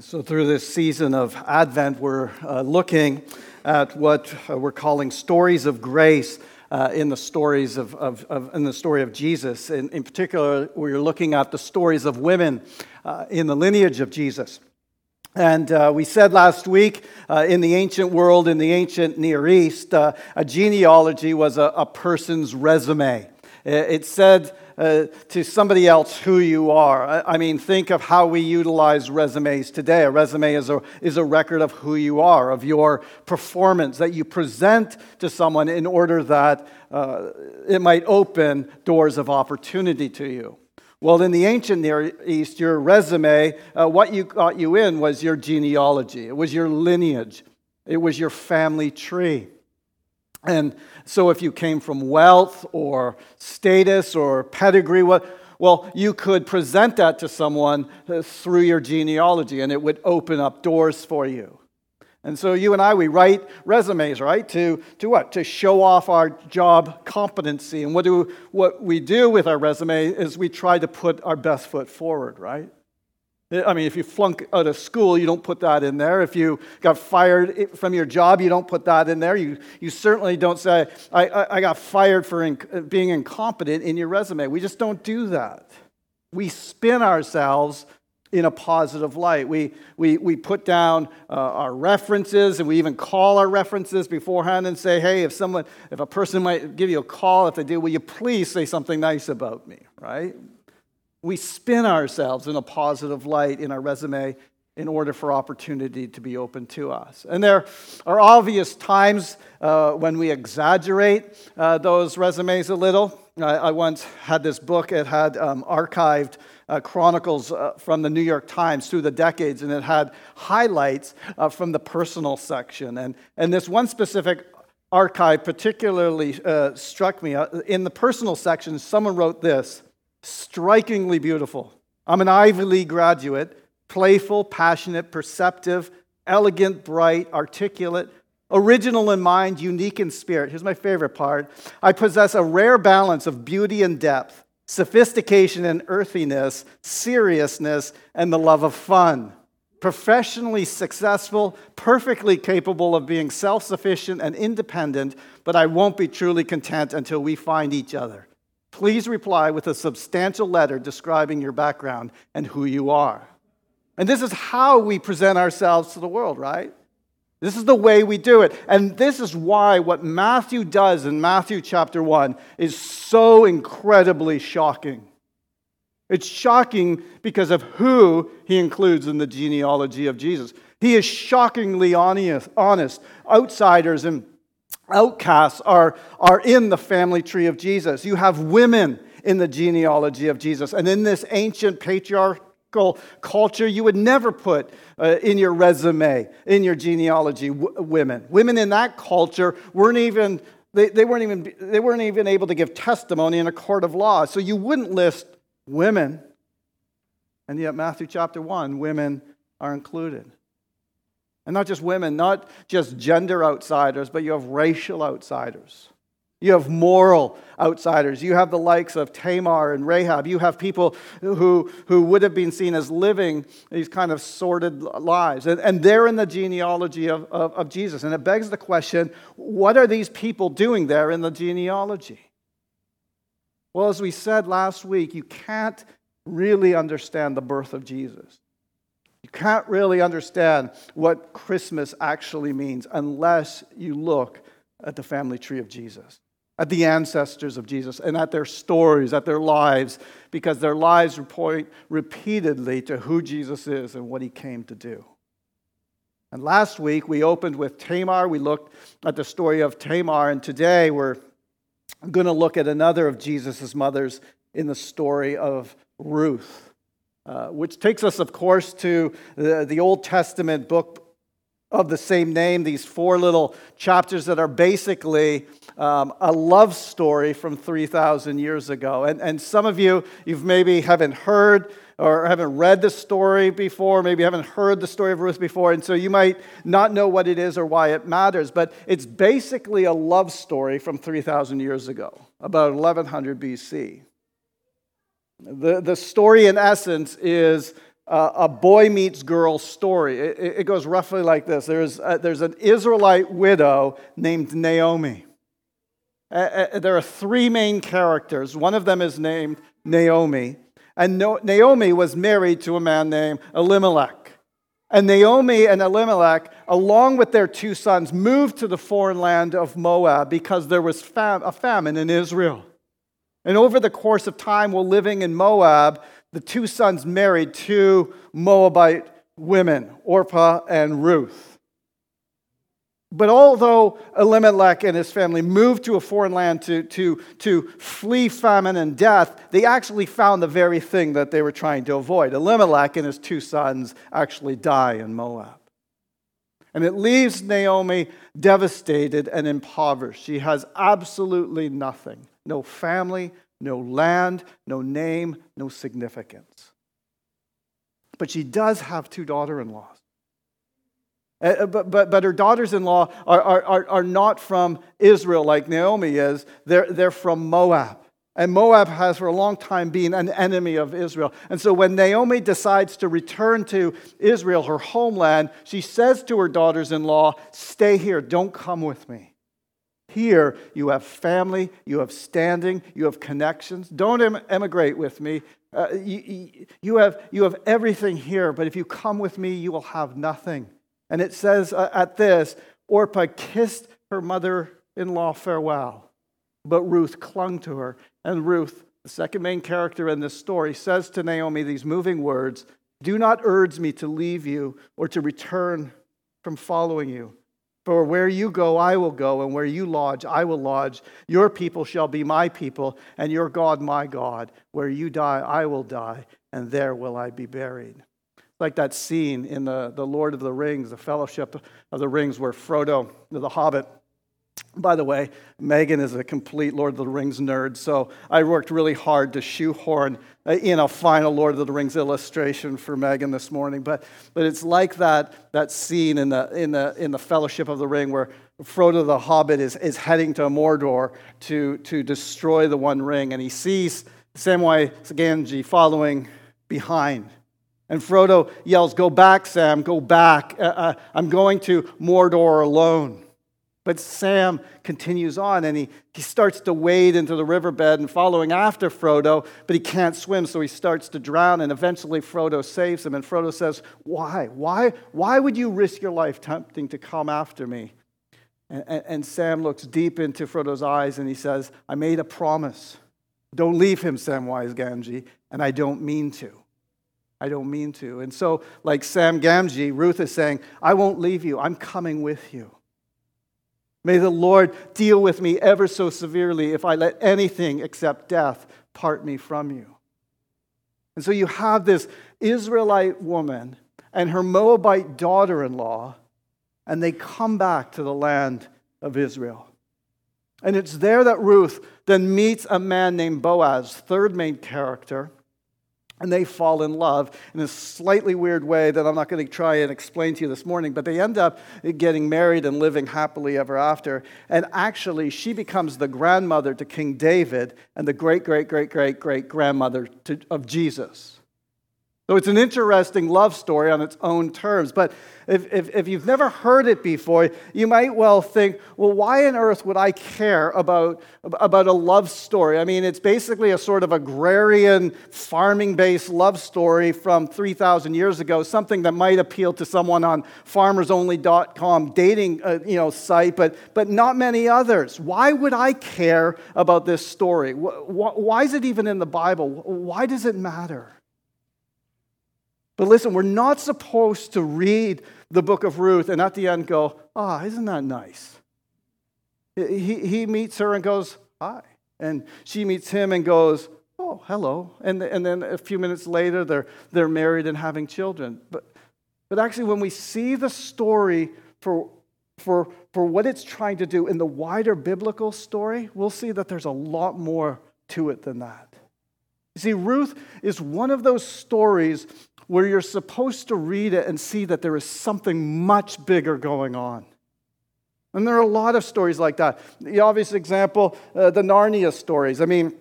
So, through this season of Advent, we're uh, looking at what uh, we're calling stories of grace uh, in the stories of, of, of, in the story of Jesus. In, in particular, we're looking at the stories of women uh, in the lineage of Jesus. And uh, we said last week uh, in the ancient world, in the ancient Near East, a genealogy was a, a person's resume. It said uh, to somebody else who you are. I, I, mean, think of how we utilize resumes today. A resume is a, is a record of who you are, of your performance that you present to someone in order that uh, it might open doors of opportunity to you. Well, in the ancient Near East, your resume, uh, what you got you in was your genealogy, it was your lineage, it was your family tree. And so, if you came from wealth or status or pedigree, well, you could present that to someone uh, through your genealogy and it would open up doors for you. And so, you and I, we write resumes, right? To, to what? To show off our job competency. And what, do, what we do with our resume is we try to put our best foot forward, right? I mean, if you flunk out of school, you don't put that in there. If you got fired from your job, you don't put that in there. You, you certainly don't say, I, I, I got fired for in, being incompetent in your resume. We just don't do that. We spin ourselves in a positive light. We, we, we put down uh, our references and we even call our references beforehand and say, hey, if someone, if a person might give you a call, if they do, will you please say something nice about me, right? We spin ourselves in a positive light in our resume in order for opportunity to be open to us. And there are obvious times uh, when we exaggerate uh, those resumes a little. I, I, once had this book, it had um, archived uh, chronicles uh, from the New York Times through the decades, and it had highlights uh, from the personal section. And, and this one specific archive particularly uh, struck me. in the personal section, someone wrote this strikingly beautiful. I'm an Ivy League graduate, playful, passionate, perceptive, elegant, bright, articulate, original in mind, unique in spirit. Here's my favorite part I possess a rare balance of beauty and depth, sophistication and earthiness, seriousness, and the love of fun. Professionally successful, perfectly capable of being self sufficient and independent, but I won't be truly content until we find each other. Please reply with a substantial letter describing your background and who you are. And this is how we present ourselves to the world, right? This is the way we do it. And this is why what Matthew does in Matthew chapter 1 is so incredibly shocking. It's shocking because of who he includes in the genealogy of Jesus. He is shockingly honest, outsiders and outcasts are, are in the family tree of Jesus. You have women in the genealogy of Jesus. And in this ancient patriarchal culture, you would never put uh, in your resume, in your genealogy, w- women. Women in that culture weren't even. They, they, weren't even, they weren't even able to give testimony in a court of law. So you wouldn't list women. And yet, Matthew chapter 1, women are included. And not just women, not just gender outsiders, but you have racial outsiders. You have moral outsiders. You have the likes of Tamar and Rahab. You have people who, who would have been seen as living these kind of sordid lives. And, and they're in the genealogy of, of, of Jesus. And it begs the question what are these people doing there in the genealogy? Well, as we said last week, you can't really understand the birth of Jesus you can't really understand what Christmas actually means unless you look at the family tree of Jesus, at the ancestors of Jesus, and at their stories, at their lives, because their lives point repeatedly to who Jesus is and what he came to do. And last week we opened with Tamar. We looked at the story of Tamar, and today we're going to look at another of Jesus' mothers in the story of Ruth. Uh, which takes us, of course, to the, the Old Testament book of the same name, these four little chapters that are basically um, a love story from 3,000 years ago. And, and some of you, you've maybe haven't heard or haven't read the story before, maybe haven't heard the story of Ruth before, and so you might not know what it is or why it matters. But it's basically a love story from 3,000 years ago, about 1100 BC. The, the story, in essence, is uh, a boy meets girl story. It, it goes roughly like this there's, uh, there's an Israelite widow named Naomi. Uh, there are three main characters. One of them is named Naomi. And no, Naomi was married to a man named Elimelech. And Naomi and Elimelech, along with their two sons, moved to the foreign land of Moab because there was fam- a famine in Israel. And over the course of time, while living in Moab, the two sons married two Moabite women, Orpah and Ruth. But although Elimelech and his family moved to a foreign land to, to, to flee famine and death, they actually found the very thing that they were trying to avoid. Elimelech and his two sons actually die in Moab. And it leaves Naomi devastated and impoverished. She has absolutely nothing no family, no land, no name, no significance. But she does have two daughter in laws. Uh, uh, but, but, but her daughters in law are, are, are not from Israel like Naomi is, they're, they're from Moab. And Moab has for a long time been an enemy of Israel. And so when Naomi decides to return to Israel, her homeland, she says to her daughters in law, Stay here, don't come with me. Here, you have family, you have standing, you have connections. Don't em- emigrate with me. Uh, you, you, have, you have everything here, but if you come with me, you will have nothing. And it says uh, at this Orpah kissed her mother in law farewell, but Ruth clung to her. And Ruth, the second main character in this story, says to Naomi these moving words Do not urge me to leave you or to return from following you. For where you go, I will go, and where you lodge, I will lodge. Your people shall be my people, and your God my God. Where you die, I will die, and there will I be buried like that scene in the, the Lord of the Rings, the Fellowship of the Rings, where Frodo, the Hobbit, by the way, Megan is a complete Lord of the Rings nerd, so I worked really hard to shoehorn uh, in a final Lord of the Rings illustration for Megan this morning. But, but it's like that, that scene in the, in, the, in the Fellowship of the Ring where Frodo the Hobbit is, is heading to Mordor to, to destroy the One Ring, and he sees Samwise Gamgee following behind. And Frodo yells, Go back, Sam, go back. Uh, uh, I'm going to Mordor alone. But Sam continues on and he, he starts to wade into the riverbed and following after Frodo, but he can't swim, so he starts to drown. And eventually Frodo saves him. And Frodo says, Why? Why, why would you risk your life tempting to come after me? And, and, and Sam looks deep into Frodo's eyes and he says, I made a promise. Don't leave him, Samwise Gamgee, and I don't mean to. I don't mean to. And so, like Sam Gamgee, Ruth is saying, I won't leave you. I'm coming with you. May the Lord deal with me ever so severely if I let anything except death part me from you. And so you have this Israelite woman and her Moabite daughter in law, and they come back to the land of Israel. And it's there that Ruth then meets a man named Boaz, third main character and they fall in love in a slightly weird way that I'm not going to try and explain to you this morning, but they end up getting married and living happily ever after. And actually, she becomes the grandmother to King David and the great, great, great, great, great grandmother of Jesus. So it's an interesting love story on its own terms. But if, if, if, you've never heard it before, you might well think, well, why on earth would I care about, about a love story? I mean, it's basically a sort of agrarian, farming based love story from 3,000 years ago, something that might appeal to someone on farmersonly.com dating uh, you know, site, but, but not many others. Why would I care about this story? Why is it even in the Bible? Why does it matter? But listen, we're not supposed to read the book of Ruth and at the end go, ah, oh, isn't that nice? He, he meets her and goes, hi. And she meets him and goes, oh, hello. And, and then a few minutes later, they're, they're married and having children. But, but actually, when we see the story for, for, for what it's trying to do in the wider biblical story, we'll see that there's a lot more to it than that. You see, Ruth is one of those stories where you're supposed to read it and see that there is something much bigger going on. And there are a lot of stories like that. The obvious example, uh, the Narnia stories. I mean,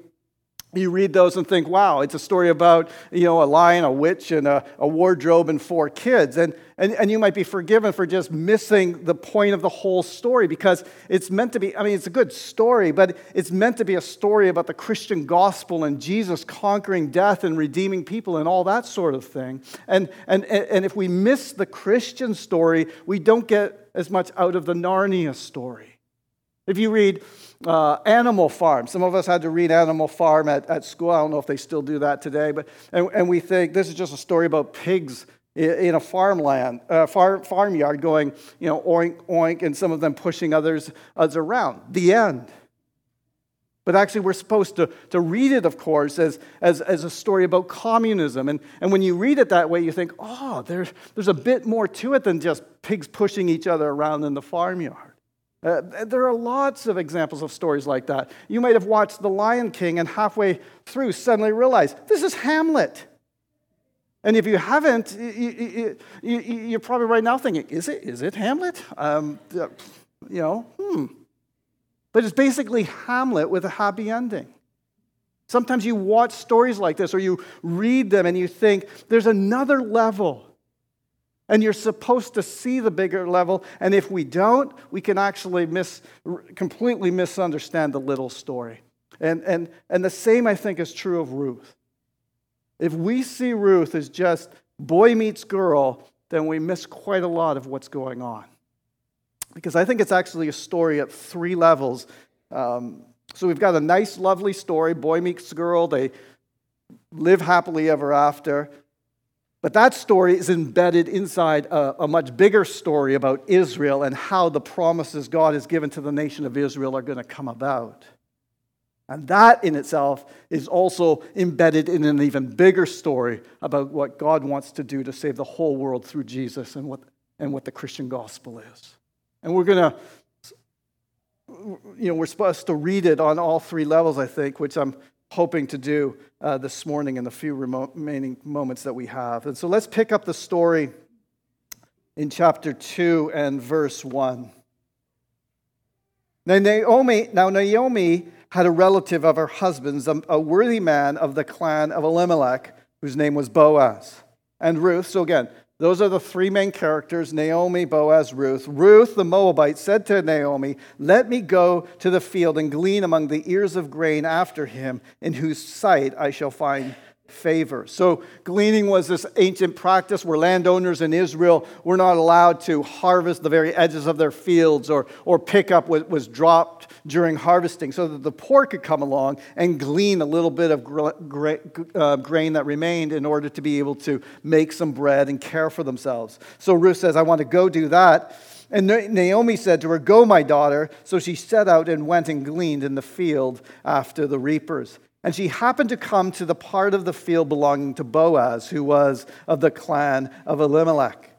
you read those and think, wow, it's a story about, you know, a lion, a witch, and a, a wardrobe and four kids. And, and, and you might be forgiven for just missing the point of the whole story because it's meant to be, I mean, it's a good story, but it's meant to be a story about the Christian gospel and Jesus conquering death and redeeming people and all that sort of thing. And, and, and if we miss the Christian story, we don't get as much out of the Narnia story. If you read uh, Animal Farm. Some of us had to read Animal Farm at, at school. I don't know if they still do that today, but and, and we think this is just a story about pigs in a farmland, uh, farm, farmyard going, you know, oink, oink, and some of them pushing others, others around. The end. But actually, we're supposed to, to read it, of course, as, as, as a story about communism. And, and when you read it that way, you think, oh, there's, there's a bit more to it than just pigs pushing each other around in the farmyard. Uh, there are lots of examples of stories like that. You might have watched The Lion King and halfway through suddenly realize this is Hamlet. And if you haven't, you, are you, probably right now thinking, is it, is it Hamlet? Um, you know, hmm. But it's basically Hamlet with a happy ending. Sometimes you watch stories like this or you read them and you think, there's another level and you're supposed to see the bigger level. And if we don't, we can actually miss, completely misunderstand the little story. And, and, and the same, I think, is true of Ruth. If we see Ruth as just boy meets girl, then we miss quite a lot of what's going on. Because I think it's actually a story at three levels. Um, so we've got a nice, lovely story boy meets girl, they live happily ever after. But that story is embedded inside a, a, much bigger story about Israel and how the promises God has given to the nation of Israel are going to come about. And that in itself is also embedded in an even bigger story about what God wants to do to save the whole world through Jesus and what, and what the Christian gospel is. And we're going to, you know, we're supposed to read it on all three levels, I think, which I'm hoping to do uh, this morning in the few remaining moments that we have. And so let's pick up the story in chapter 2 and verse 1. Now Naomi, now Naomi had a relative of her husband's, a, a worthy man of the clan of Elimelech, whose name was Boaz. And Ruth, so again, those are the three main characters Naomi, Boaz, Ruth. Ruth, the Moabite, said to Naomi, Let me go to the field and glean among the ears of grain after him, in whose sight I shall find favor. So, gleaning was this ancient practice where landowners in Israel were not allowed to harvest the very edges of their fields or, or pick up what was dropped during harvesting so that the poor could come along and glean a little bit of gra- gra- uh, grain that remained in order to be able to make some bread and care for themselves. So, Ruth says, I want to go do that. And Naomi said to her, Go, my daughter. So she set out and went and gleaned in the field after the reapers. And she happened to come to the part of the field belonging to Boaz, who was of the clan of Elimelech.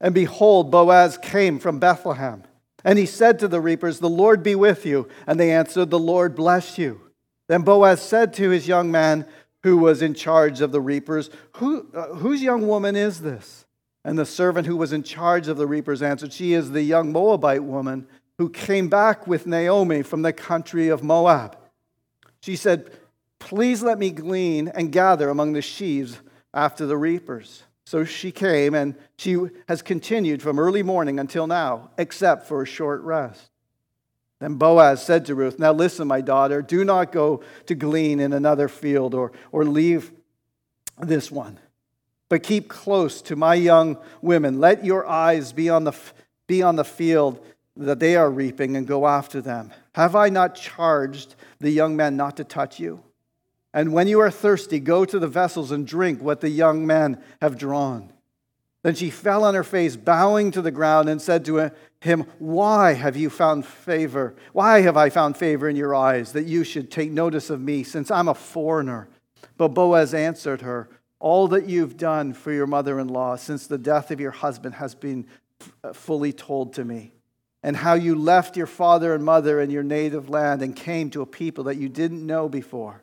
And behold, Boaz came from Bethlehem. And he said to the reapers, The Lord be with you. And they answered, The Lord bless you. Then Boaz said to his young man who was in charge of the reapers, who, uh, Whose young woman is this? And the servant who was in charge of the reapers answered, She is the young Moabite woman who came back with Naomi from the country of Moab. She said, Please let me glean and gather among the sheaves after the reapers. So she came, and she has continued from early morning until now, except for a short rest. Then Boaz said to Ruth, Now listen, my daughter, do not go to glean in another field or, or leave this one, but keep close to my young women. Let your eyes be on the, be on the field that they are reaping and go after them. Have I not charged the young men not to touch you? And when you are thirsty, go to the vessels and drink what the young men have drawn. Then she fell on her face, bowing to the ground, and said to him, Why have you found favor? Why have I found favor in your eyes that you should take notice of me, since I'm a foreigner? But Boaz answered her, All that you've done for your mother in law since the death of your husband has been fully told to me, and how you left your father and mother in your native land and came to a people that you didn't know before.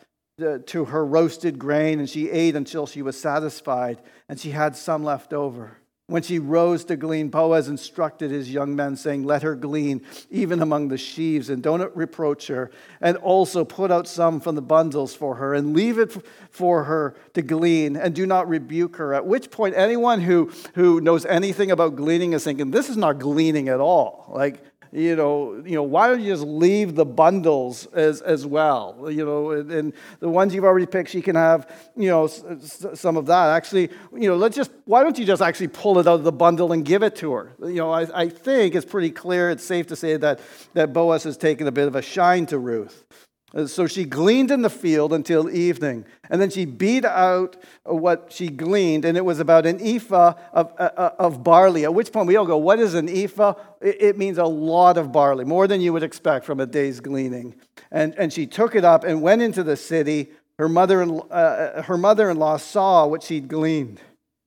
Uh, to her roasted grain, and she ate until she was satisfied, and she had some left over. When she rose to glean, Boaz instructed his young men, saying, Let her glean even among the sheaves, and don't reproach her. And also put out some from the bundles for her, and leave it for her to glean, and do not rebuke her. At which point, anyone who, who knows anything about gleaning is thinking, This is not gleaning at all. Like, you know, you know, why don't you just leave the bundles as, as well? You know, and, and the ones you've already picked, she can have, you know, s- some of that. Actually, you know, let's just, why don't you just actually pull it out of the bundle and give it to her? You know, I, I think it's pretty clear, it's safe to say that, that Boaz has taken a bit of a shine to Ruth. Uh, so she gleaned in the field until evening, and then she beat out what she gleaned, and it was about an ephah of, uh, uh, of barley. At which point we all go, What is an ephah? It means a lot of barley, more than you would expect from a day's gleaning. And, and she took it up and went into the city. Her mother, uh, her mother-in-law saw what she'd gleaned.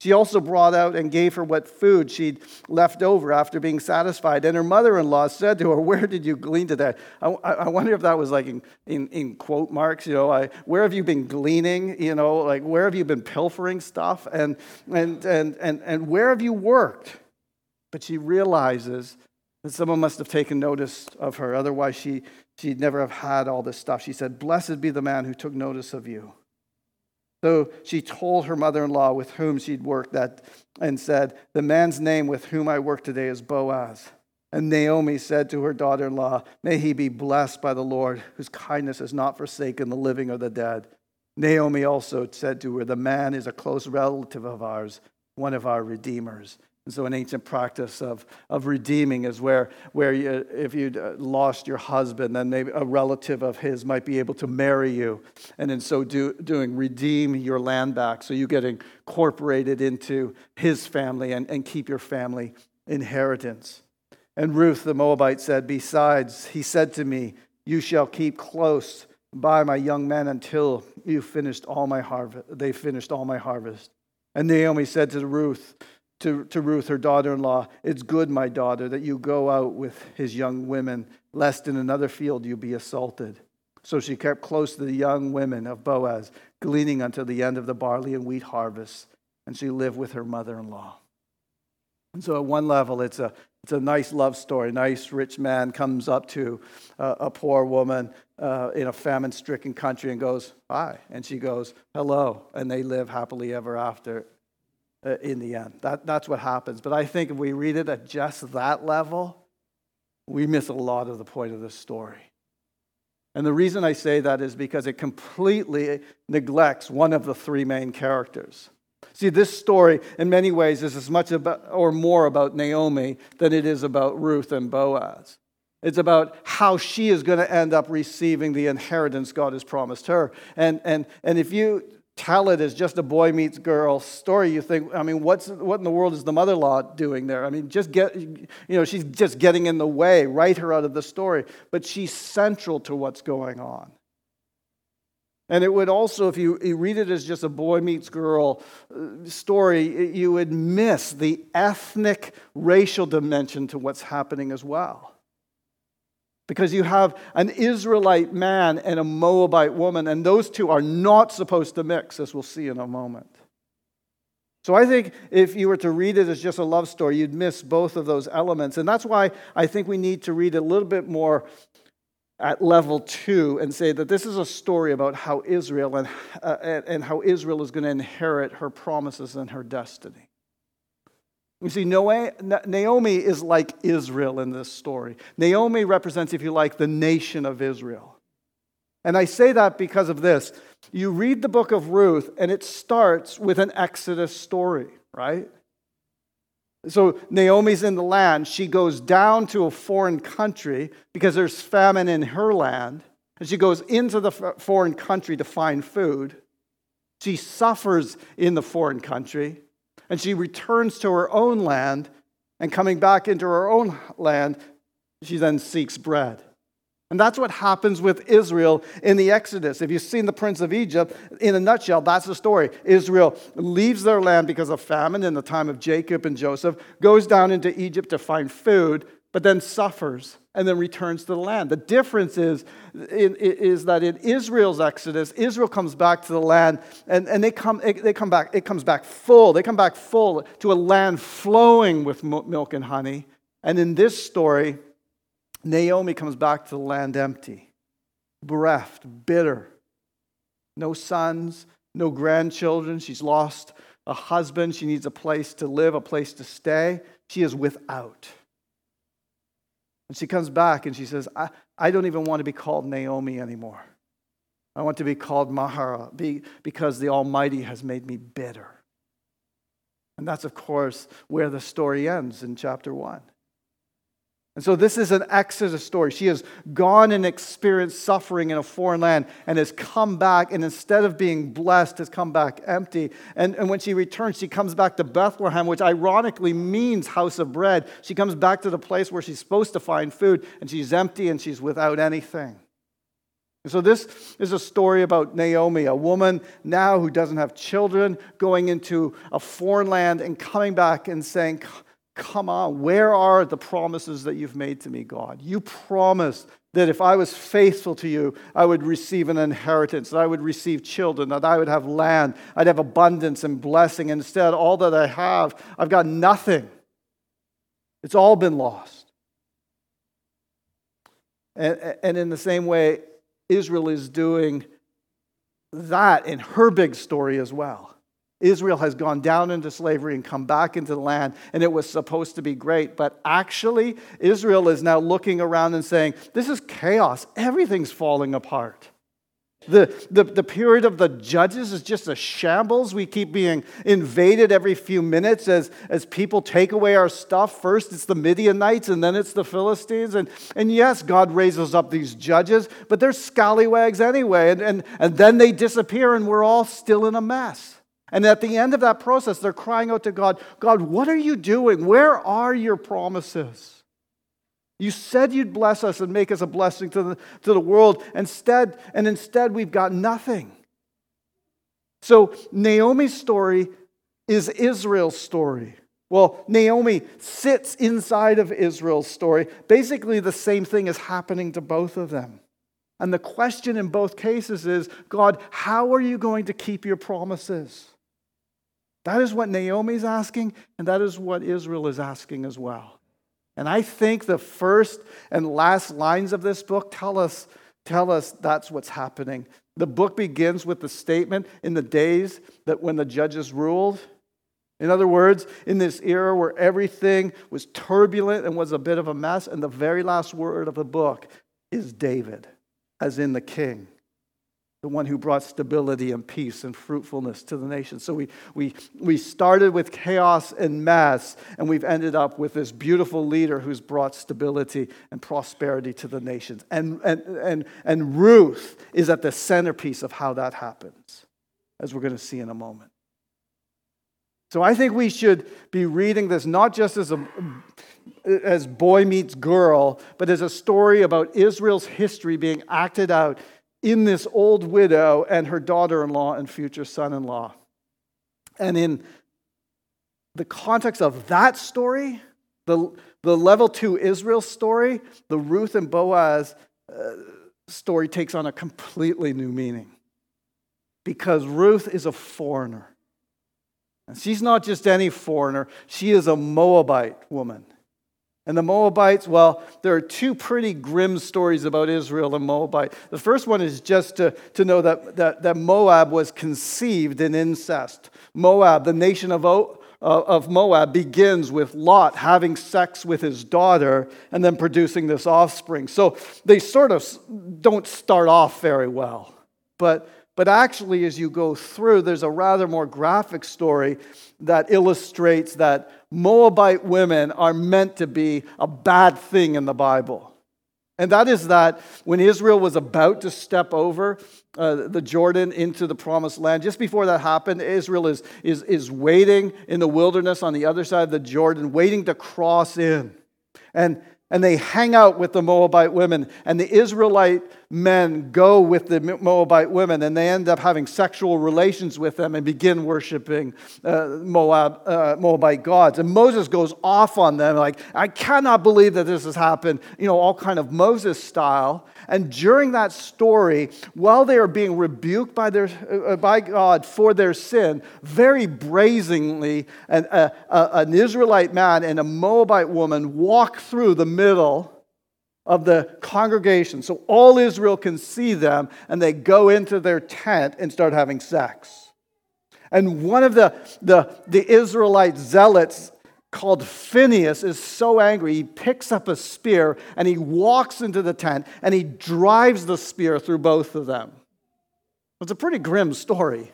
She also brought out and gave her what food she'd left over after being satisfied. And her mother in law said to her, Where did you glean today? I, I wonder if that was like in, in, in quote marks, you know, I, where have you been gleaning? You know, like where have you been pilfering stuff? And, and, and, and, and where have you worked? But she realizes that someone must have taken notice of her. Otherwise, she, she'd never have had all this stuff. She said, Blessed be the man who took notice of you. So she told her mother in law with whom she'd worked that and said, The man's name with whom I work today is Boaz. And Naomi said to her daughter in law, May he be blessed by the Lord, whose kindness has not forsaken the living or the dead. Naomi also said to her, The man is a close relative of ours, one of our redeemers. And so, an ancient practice of, of redeeming is where, where you, if you'd uh, lost your husband, then maybe a relative of his might be able to marry you. And in so do, doing, redeem your land back so you get incorporated into his family and, and keep your family inheritance. And Ruth the Moabite said, Besides, he said to me, You shall keep close by my young men until you finished all my harvest. They finished all my harvest. And Naomi said to Ruth, to, to Ruth, her daughter in law, It's good, my daughter, that you go out with his young women, lest in another field you be assaulted. So she kept close to the young women of Boaz, gleaning until the end of the barley and wheat harvest, and she lived with her mother in law. And so, at one level, it's a, it's a nice love story. Nice rich man comes up to a, a poor woman uh, in a famine stricken country and goes, Hi. And she goes, Hello. And they live happily ever after uh, in the end. That, that's what happens. But I think if we read it at just that level, we miss a lot of the point of this story. And the reason I say that is because it completely neglects one of the three main characters. See, this story, in many ways, is as much about, or more about Naomi than it is about Ruth and Boaz. It's about how she is going to end up receiving the inheritance God has promised her. And, and, and if you tell it as just a boy meets girl story, you think, I mean, what's, what in the world is the mother law doing there? I mean, just get, you know, she's just getting in the way, write her out of the story. But she's central to what's going on. And it would also, if you, you read it as just a boy meets girl uh, story, you would miss the ethnic, racial dimension to what's happening as well. Because you have an Israelite man and a Moabite woman, and those two are not supposed to mix, as we'll see in a moment. So I think if you were to read it as just a love story, you'd miss both of those elements. And that's why I think we need to read a little bit more at level two and say that this is a story about how Israel and, uh, and how Israel is going to inherit her promises and her destiny. You see, Naomi is like Israel in this story. Naomi represents, if you like, the nation of Israel. And I say that because of this. You read the book of Ruth, and it starts with an Exodus story, right? So Naomi's in the land. She goes down to a foreign country because there's famine in her land. And she goes into the foreign country to find food. She suffers in the foreign country and she returns to her own land, and coming back into her own land, she then seeks bread. And that's what happens with Israel in the Exodus. If you've seen the Prince of Egypt, in a nutshell, that's the story. Israel leaves their land because of famine in the time of Jacob and Joseph, goes down into Egypt to find food, but then suffers and then returns to the land. The difference is, is that in Israel's exodus, Israel comes back to the land and, and they, come, they come back, it comes back full. They come back full to a land flowing with milk and honey. And in this story, Naomi comes back to the land empty, bereft, bitter. No sons, no grandchildren. She's lost a husband. She needs a place to live, a place to stay. She is without. And she comes back and she says, I, I don't even want to be called Naomi anymore. I want to be called Mara because the Almighty has made me bitter. And that's, of course, where the story ends in chapter 1. And so this is an Exodus story. She has gone and experienced suffering in a foreign land and has come back, and instead of being blessed, has come back empty. And, and when she returns, she comes back to Bethlehem, which ironically means house of bread. She comes back to the place where she's supposed to find food, and she's empty and she's without anything. And so this is a story about Naomi, a woman now who doesn't have children, going into a foreign land and coming back and saying, Come on, where are the promises that you've made to me, God? You promised that if I was faithful to you, I would receive an inheritance, that I would receive children, that I would have land, I'd have abundance and blessing. Instead, all that I have, I've got nothing. It's all been lost. And, and in the same way, Israel is doing that in her big story as well. Israel has gone down into slavery and come back into the land, and it was supposed to be great. But actually, Israel is now looking around and saying, This is chaos. Everything's falling apart. The, the, the period of the judges is just a shambles. We keep being invaded every few minutes as, as people take away our stuff. First, it's the Midianites, and then it's the Philistines. And, and yes, God raises up these judges, but they're scallywags anyway. And, and, and then they disappear, and we're all still in a mess. And at the end of that process, they're crying out to God God, what are you doing? Where are your promises? You said you'd bless us and make us a blessing to the, to the world. Instead, and instead, we've got nothing. So Naomi's story is Israel's story. Well, Naomi sits inside of Israel's story. Basically, the same thing is happening to both of them. And the question in both cases is God, how are you going to keep your promises? That is what Naomi's asking, and that is what Israel is asking as well. And I think the first and last lines of this book tell us, tell us that's what's happening. The book begins with the statement in the days that when the judges ruled. In other words, in this era where everything was turbulent and was a bit of a mess, and the very last word of the book is David, as in the king the one who brought stability and peace and fruitfulness to the nation. So we, we, we started with chaos and mess, and we've ended up with this beautiful leader who's brought stability and prosperity to the nations. And, and, and, and Ruth is at the centerpiece of how that happens, as we're going to see in a moment. So I think we should be reading this not just as a as boy meets girl, but as a story about Israel's history being acted out in this old widow and her daughter in law and future son in law. And in the context of that story, the, the level two Israel story, the Ruth and Boaz uh, story takes on a completely new meaning. Because Ruth is a foreigner. And she's not just any foreigner, she is a Moabite woman. And the Moabites, well, there are two pretty grim stories about Israel and Moabite. The first one is just to, to know that, that, that Moab was conceived in incest. Moab, the nation of, uh, of Moab, begins with Lot having sex with his daughter and then producing this offspring. So they sort of don't start off very well. But, but actually, as you go through, there's a rather more graphic story that illustrates that Moabite women are meant to be a bad thing in the Bible. And that is that when Israel was about to step over uh, the Jordan into the promised land, just before that happened, Israel is, is, is waiting in the wilderness on the other side of the Jordan, waiting to cross in. And, and they hang out with the Moabite women, and the Israelite men go with the Moabite women, and they end up having sexual relations with them and begin worshiping uh, Moab, uh, Moabite gods. And Moses goes off on them, like, I cannot believe that this has happened, you know, all kind of Moses style. And during that story, while they are being rebuked by, their, uh, by God for their sin, very brazenly, an, uh, uh, an Israelite man and a Moabite woman walk through the middle of the congregation so all Israel can see them, and they go into their tent and start having sex. And one of the, the, the Israelite zealots called Phineas is so angry, he picks up a spear and he walks into the tent and he drives the spear through both of them. It's a pretty grim story.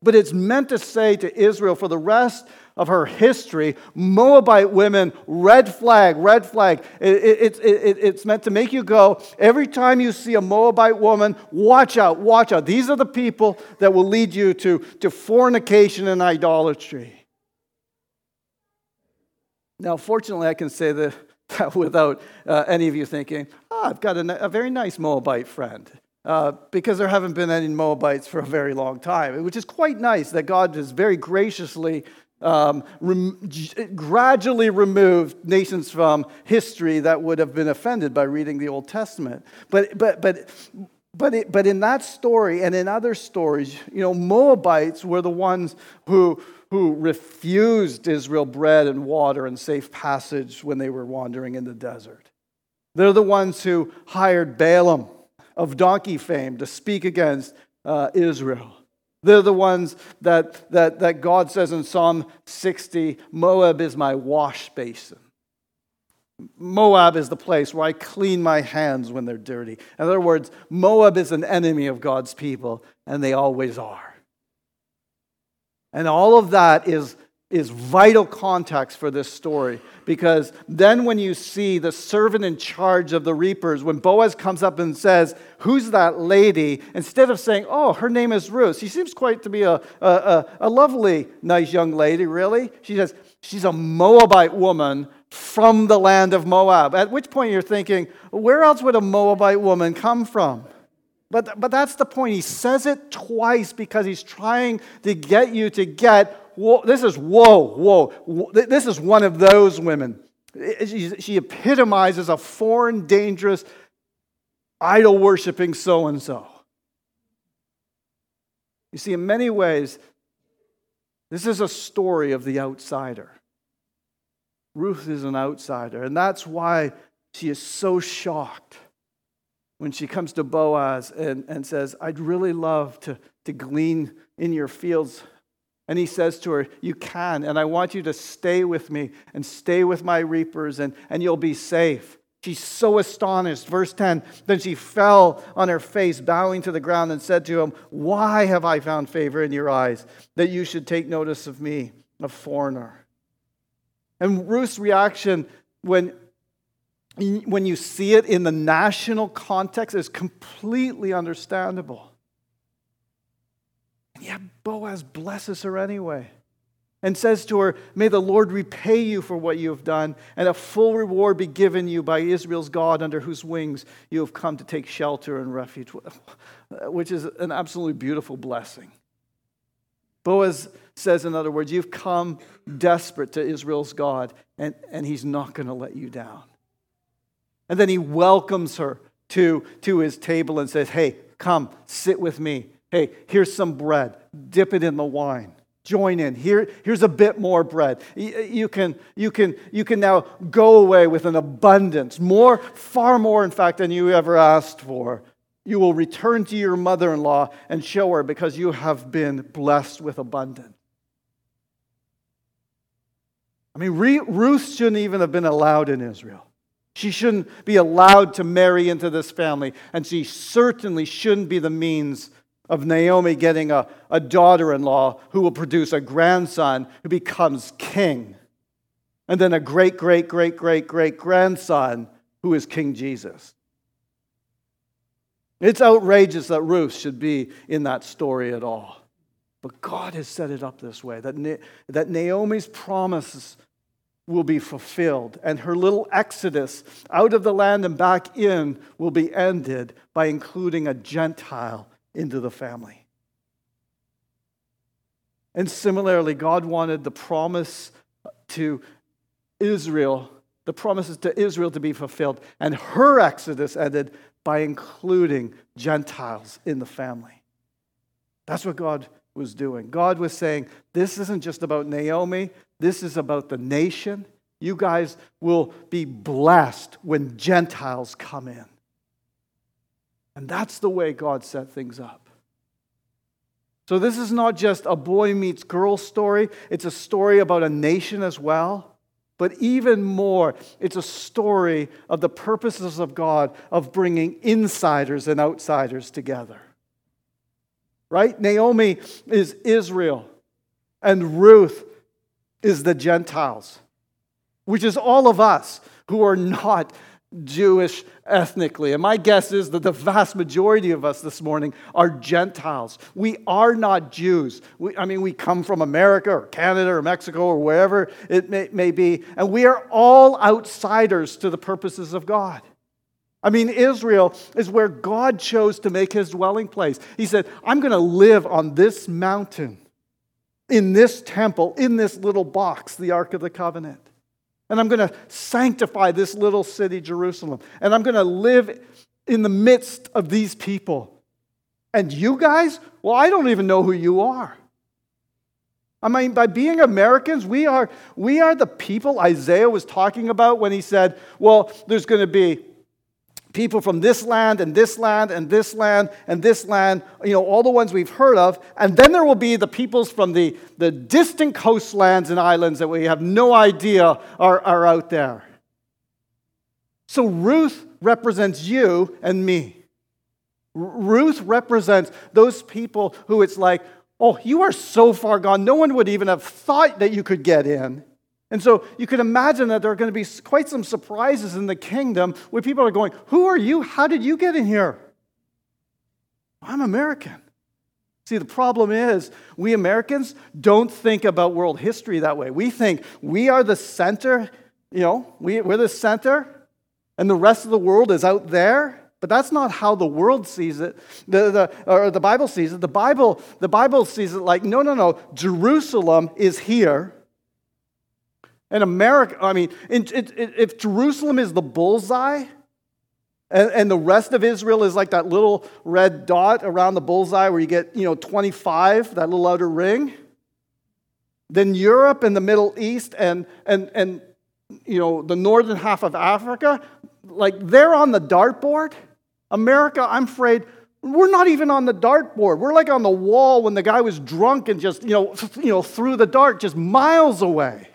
But it's meant to say to Israel for the rest of her history Moabite women, red flag, red flag. It, it, it, it's meant to make you go, every time you see a Moabite woman, watch out, watch out. These are the people that will lead you to, to fornication and idolatry. Now, fortunately, I can say that, that without uh, any of you thinking, oh, I've got a, a very nice Moabite friend. Uh, because there haven't been any Moabites for a very long time, which is quite nice that God has very graciously um, rem- gradually removed nations from history that would have been offended by reading the Old Testament. But, but, but, but, it, but in that story and in other stories, you know, Moabites were the ones who, who refused Israel bread and water and safe passage when they were wandering in the desert. They're the ones who hired Balaam of donkey fame to speak against uh, Israel. They're the ones that, that, that God says in Psalm 60 Moab is my wash basin. Moab is the place where I clean my hands when they're dirty. In other words, Moab is an enemy of God's people, and they always are. And all of that is, is vital context for this story because then when you see the servant in charge of the reapers, when Boaz comes up and says, Who's that lady? instead of saying, Oh, her name is Ruth, she seems quite to be a, a, a, a lovely, nice young lady, really. She says, She's a Moabite woman from the land of Moab. At which point you're thinking, Where else would a Moabite woman come from? But, but that's the point. He says it twice because he's trying to get you to get whoa, this is whoa, whoa. This is one of those women. She epitomizes a foreign, dangerous, idol worshiping so and so. You see, in many ways, this is a story of the outsider. Ruth is an outsider, and that's why she is so shocked when she comes to Boaz and, and says, I'd really love to, to glean in your fields. And he says to her, You can, and I want you to stay with me and stay with my reapers, and, and you'll be safe. She's so astonished. Verse 10 Then she fell on her face, bowing to the ground, and said to him, Why have I found favor in your eyes that you should take notice of me, a foreigner? And Ruth's reaction when when you see it in the national context, is completely understandable. And yet Boaz blesses her anyway and says to her, May the Lord repay you for what you have done, and a full reward be given you by Israel's God, under whose wings you have come to take shelter and refuge, which is an absolutely beautiful blessing. Boaz says, in other words, you've come desperate to Israel's God, and, and he's not going to let you down. And then he welcomes her to, to his table and says, Hey, come, sit with me. Hey, here's some bread. Dip it in the wine. Join in. Here, here's a bit more bread. You can, you, can, you can now go away with an abundance, more, far more, in fact, than you ever asked for. You will return to your mother in law and show her because you have been blessed with abundance. I mean, Ruth shouldn't even have been allowed in Israel. She shouldn't be allowed to marry into this family, and she certainly shouldn't be the means of Naomi getting a, a daughter in law who will produce a grandson who becomes king, and then a great, great, great, great, great grandson who is King Jesus. It's outrageous that Ruth should be in that story at all. But God has set it up this way that, that Naomi's promises will be fulfilled, and her little exodus out of the land and back in will be ended by including a Gentile into the family. And similarly, God wanted the promise to Israel, the promises to Israel to be fulfilled, and her exodus ended by including Gentiles in the family. That's what God was doing. God was saying, This isn't just about Naomi, this is about the nation. You guys will be blessed when Gentiles come in. And that's the way God set things up. So, this is not just a boy meets girl story, it's a story about a nation as well. But even more, it's a story of the purposes of God of bringing insiders and outsiders together. Right? Naomi is Israel, and Ruth is the Gentiles, which is all of us who are not Jewish ethnically. And my guess is that the vast majority of us this morning are Gentiles. We are not Jews. We, I mean, we come from America or Canada or Mexico or wherever it may, may be, and we are all outsiders to the purposes of God. I mean, Israel is where God chose to make his dwelling place. He said, I'm going to live on this mountain, in this temple, in this little box, the Ark of the Covenant. And I'm going to sanctify this little city, Jerusalem. And I'm going to live in the midst of these people. And you guys, well, I don't even know who you are. I mean, by being Americans, we are, we are the people Isaiah was talking about when he said, well, there's going to be people from this land and this land and this land and this land, you know, all the ones we've heard of. And then there will be the peoples from the, the distant coastlands and islands that we have no idea are, are out there. So Ruth represents you and me. Ruth represents those people who it's like, oh, you are so far gone, no one would even have thought that you could get in. And so you can imagine that there are going to be quite some surprises in the kingdom where people are going, Who are you? How did you get in here? I'm American. See, the problem is we Americans don't think about world history that way. We think we are the center, you know, we, we're the center, and the rest of the world is out there. But that's not how the world sees it, the, the, or the Bible sees it. The Bible, the Bible sees it like, no, no, no, Jerusalem is here. And America, I mean, if Jerusalem is the bullseye, and, and the rest of Israel is like that little red dot around the bullseye where you get, you know, 25, that little outer ring, then Europe and the Middle East and, and, and you know, the northern half of Africa, like they're on the dartboard. America, I'm afraid, we're not even on the dartboard. We're like on the wall when the guy was drunk and just, you know, you know, threw the dart just miles away.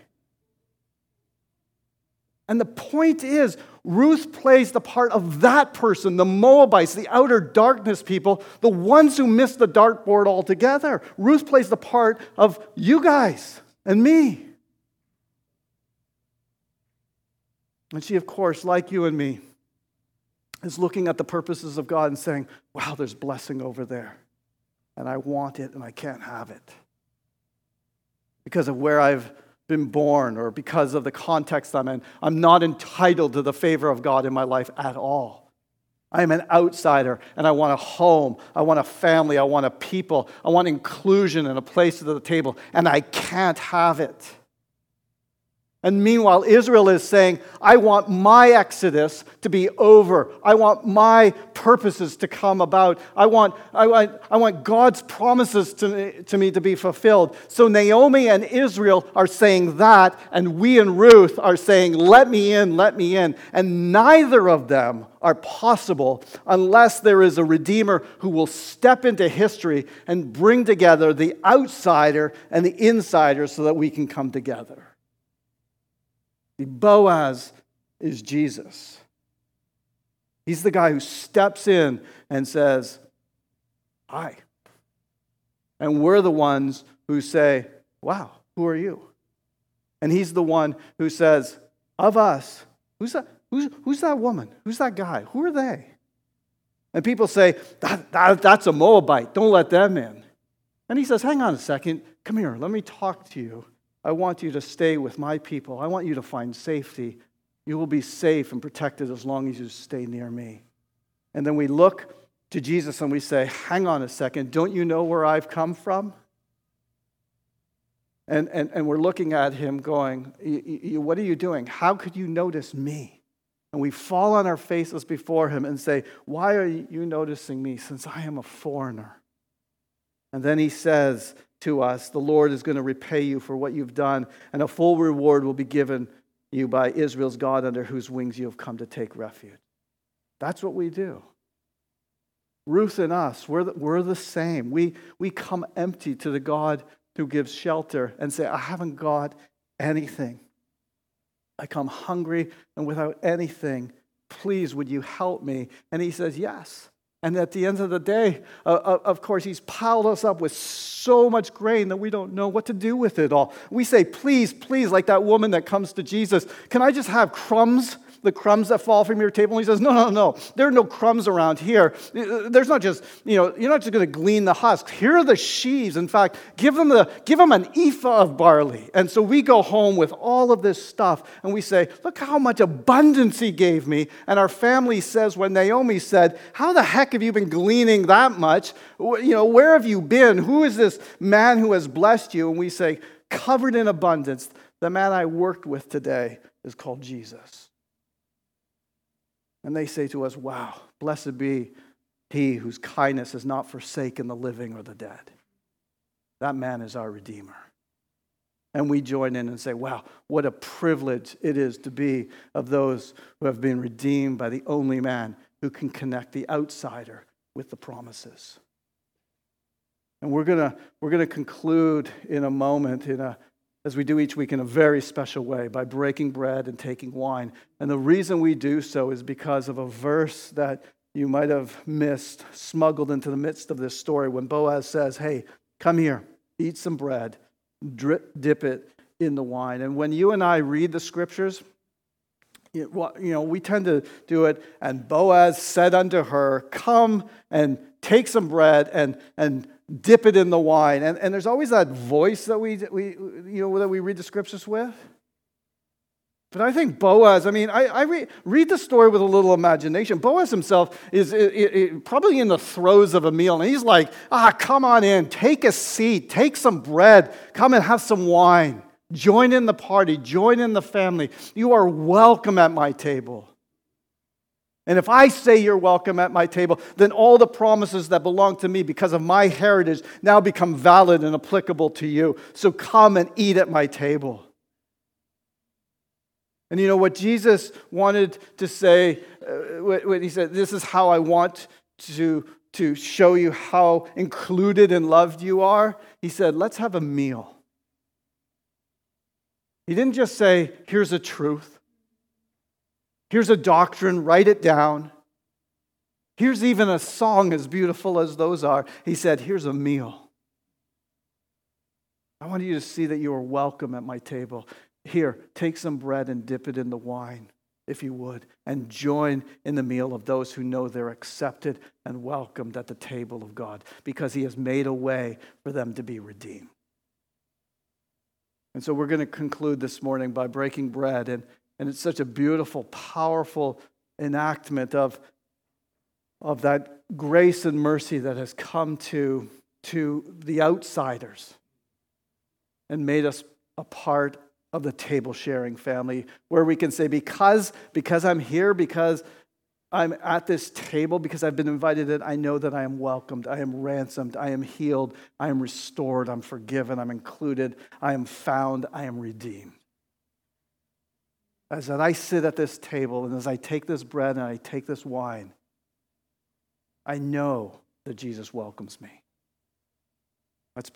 And the point is, Ruth plays the part of that person, the Moabites, the outer darkness people, the ones who missed the dartboard altogether. Ruth plays the part of you guys and me. And she, of course, like you and me, is looking at the purposes of God and saying, wow, there's blessing over there. And I want it and I can't have it because of where I've been born or because of the context I'm in. I'm not entitled to the favor of God in my life at all. I am an outsider and I want a home. I want a family. I want a people. I want inclusion and a place at the table, and I can't have it. And meanwhile, Israel is saying, I want my exodus to be over. I want my purposes to come about. I want, I want, I want God's promises to to me to be fulfilled. So Naomi and Israel are saying that, and we and Ruth are saying, Let me in, let me in. And neither of them are possible unless there is a Redeemer who will step into history and bring together the outsider and the insider so that we can come together. Boaz is Jesus. He's the guy who steps in and says, Hi. And we're the ones who say, Wow, who are you? And he's the one who says, Of us, who's that, who's, who's that woman? Who's that guy? Who are they? And people say, that, that, That's a Moabite. Don't let them in. And he says, Hang on a second. Come here. Let me talk to you I want you to stay with my people. I want you to find safety. You will be safe and protected as long as you stay near me. And then we look to Jesus and we say, Hang on a second, don't you know where I've come from? And, and, and we're looking at him going, What are you doing? How could you notice me? And we fall on our faces before him and say, Why are you noticing me since I am a foreigner? And then he says to us, The Lord is going to repay you for what you've done, and a full reward will be given you by Israel's God, under whose wings you have come to take refuge. That's what we do. Ruth and us, we're the, we're the same. We, we come empty to the God who gives shelter and say, I haven't got anything. I come hungry and without anything. Please, would you help me? And he says, Yes. And at the end of the day, uh, uh, of course, he's piled us up with so much grain that we don't know what to do with it all. We say, Please, please, like that woman that comes to Jesus, can I just have crumbs? The crumbs that fall from your table? And he says, No, no, no. There are no crumbs around here. There's not just, you know, you're not just going to glean the husks. Here are the sheaves. In fact, give them, the, give them an ephah of barley. And so we go home with all of this stuff and we say, Look how much abundance he gave me. And our family says, when Naomi said, How the heck have you been gleaning that much? You know, where have you been? Who is this man who has blessed you? And we say, Covered in abundance. The man I worked with today is called Jesus. And they say to us, Wow, blessed be he whose kindness has not forsaken the living or the dead. That man is our Redeemer. And we join in and say, Wow, what a privilege it is to be of those who have been redeemed by the only man who can connect the outsider with the promises. And we're going to we're to conclude in a moment in a as we do each week in a very special way by breaking bread and taking wine. And the reason we do so is because of a verse that you might have missed, smuggled into the midst of this story, when Boaz says, Hey, come here, eat some bread, drip, dip it in the wine. And when you and I read the scriptures, you know, we tend to do it. And Boaz said unto her, Come and take some bread and, and dip it in the wine. And, and there's always that voice that we, we, you know, that we read the scriptures with. But I think Boaz, I mean, I, I read, read the story with a little imagination. Boaz himself is it, it, probably in the throes of a meal, and he's like, ah, come on in, take a seat, take some bread, come and have some wine. Join in the party, join in the family. You are welcome at my table. And if I say you're welcome at my table, then all the promises that belong to me because of my heritage now become valid and applicable to you. So come and eat at my table. And you know what Jesus wanted to say uh, when he said, This is how I want to, to show you how included and loved you are? He said, Let's have a meal. He didn't just say, Here's a truth. Here's a doctrine, write it down. Here's even a song as beautiful as those are. He said, Here's a meal. I want you to see that you are welcome at my table. Here, take some bread and dip it in the wine, if you would, and join in the meal of those who know they're accepted and welcomed at the table of God because He has made a way for them to be redeemed. And so we're going to conclude this morning by breaking bread and and it's such a beautiful, powerful enactment of, of that grace and mercy that has come to, to the outsiders and made us a part of the table sharing family where we can say because because i'm here because i'm at this table because i've been invited in i know that i am welcomed i am ransomed i am healed i am restored i'm forgiven i'm included i am found i am redeemed as I sit at this table and as I take this bread and I take this wine, I know that Jesus welcomes me.